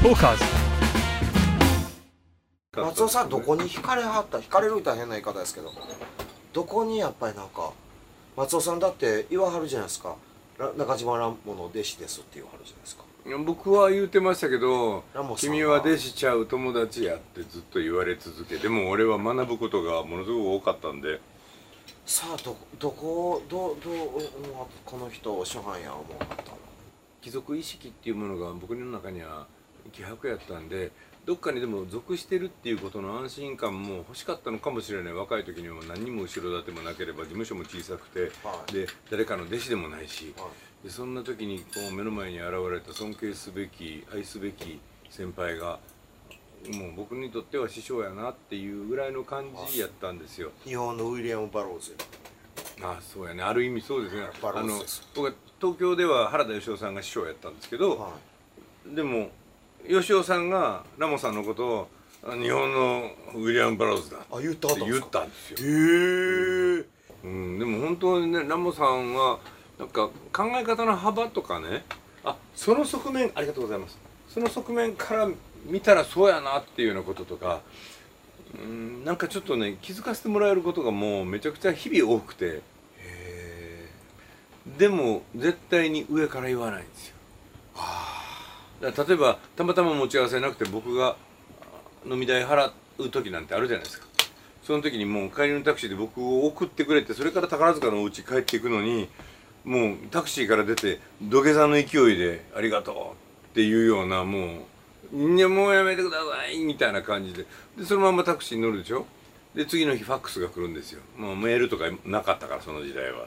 トーカーズ。松尾さんどこに惹かれはった？惹かれるって変な言い方ですけど。どこにやっぱりなんか松尾さんだって言わはるじゃないですか。ら中島ラモの弟子ですって言わはるじゃないですか。僕は言うてましたけど君は弟子ちゃう友達やってずっと言われ続けでも俺は学ぶことがものすごく多かったんで。さあどどこどどう思わこの人初版や思わはったの？貴族意識っていうものが僕の中には希薄やったんでどっかにでも属してるっていうことの安心感も欲しかったのかもしれない。若い時にも何にも後ろ盾もなければ事務所も小さくて、はい。で誰かの弟子でもないし、はでそんな時にこう目の前に現れた尊敬すべき愛すべき先輩がもう僕にとっては師匠やなっていうぐらいの感じやったんですよ。日本のウィリアム・バローズ。ああそうやね。ある意味そうですね。あの僕は東京では原田芳雄さんが師匠やったんですけど、はでも芳雄さんがラモさんのことをあ日本のウィリアム・バローズだあ言ったて言っかたんですよ、へえうん、でも本当にねラモさんはなんか考え方の幅とかね。あその側面ありがとうございます。その側面から見たらそうやなっていうようなこととか。うん。なんかちょっとね気づかせてもらえることがもうめちゃくちゃ日々多くて。でも絶対に上から言わないんですよ。だから例えばたまたま持ち合わせなくて僕が飲み代払う時なんてあるじゃないですか。その時にもう帰りのタクシーで僕を送ってくれてそれから宝塚のお家帰っていくのにもうタクシーから出て土下座の勢いで「ありがとう」っていうようなもう「いやもうやめてください」みたいな感じで。でそのままタクシーに乗るでしょ？で次の日ファックスが来るんですよ。もうメールとかなかったからその時代は。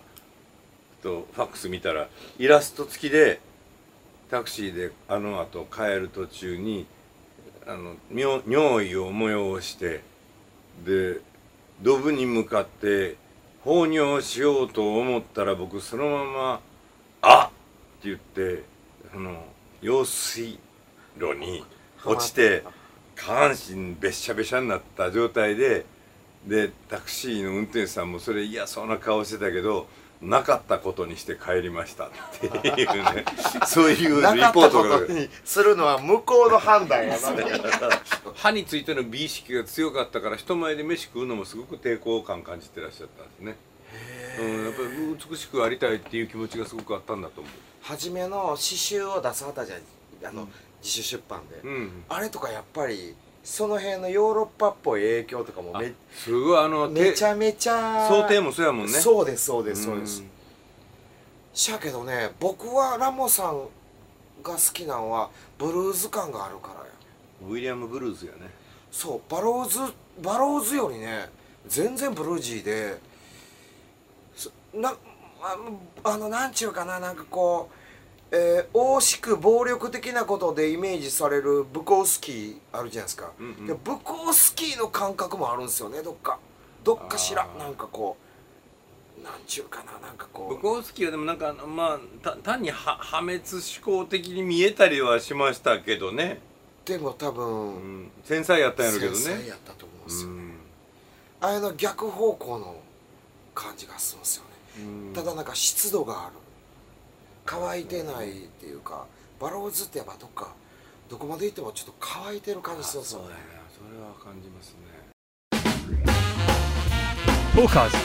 とファックス見たらイラスト付きでタクシーであの後帰る途中にあの尿意を催してでドブに向かって放尿しようと思ったら僕そのまま「あっ!」って言ってあの用水路に落ちて下半身べっしゃべしゃになった状態ででタクシーの運転手さんもそれ嫌そうな顔してたけどなかったことにして帰りましたっていうね そういうリポートがことにするのは向こうの判断やな 歯についての美意識が強かったから人前で飯食うのもすごく抵抗感感じてらっしゃったんですね。うん、やっぱり美しくありたいっていう気持ちがすごくあったんだと思初めの詩集を出さはったじゃんあの、うん自主出版で、う。うん。あれとかやっぱりその辺のヨーロッパっぽい影響とかもめすごいあのめちゃゃめちゃ想定もそうやもんね。そうですそうですそうですんしゃけどね僕はラモさんが好きなのはブルーズ感があるからやウィリアム・ブルーズやね。そうバローズバローズよりね全然ブルージーですなあのなんちゅうかななんかこうえー、大しく暴力的なことでイメージされるブコウスキーあるじゃないですか、うんうん。でブコウスキーの感覚もあるんですよねどっか。どっかしらなんかこうなんちゅうかななんかこう。ブコウスキーはでもなんかまあた単には破滅思考的に見えたりはしましたけどね。でも多分、うん。繊細やったんやろうけどね。繊細やったと思うんですよ、うん。あれの逆方向の感じがするんですよね。うん。ただなんか湿度がある乾いてないっていうかバローズってやっぱどっかどこまで行ってもちょっと乾いてる感じするんですよねそうやな。それは感じますね。トーカーズ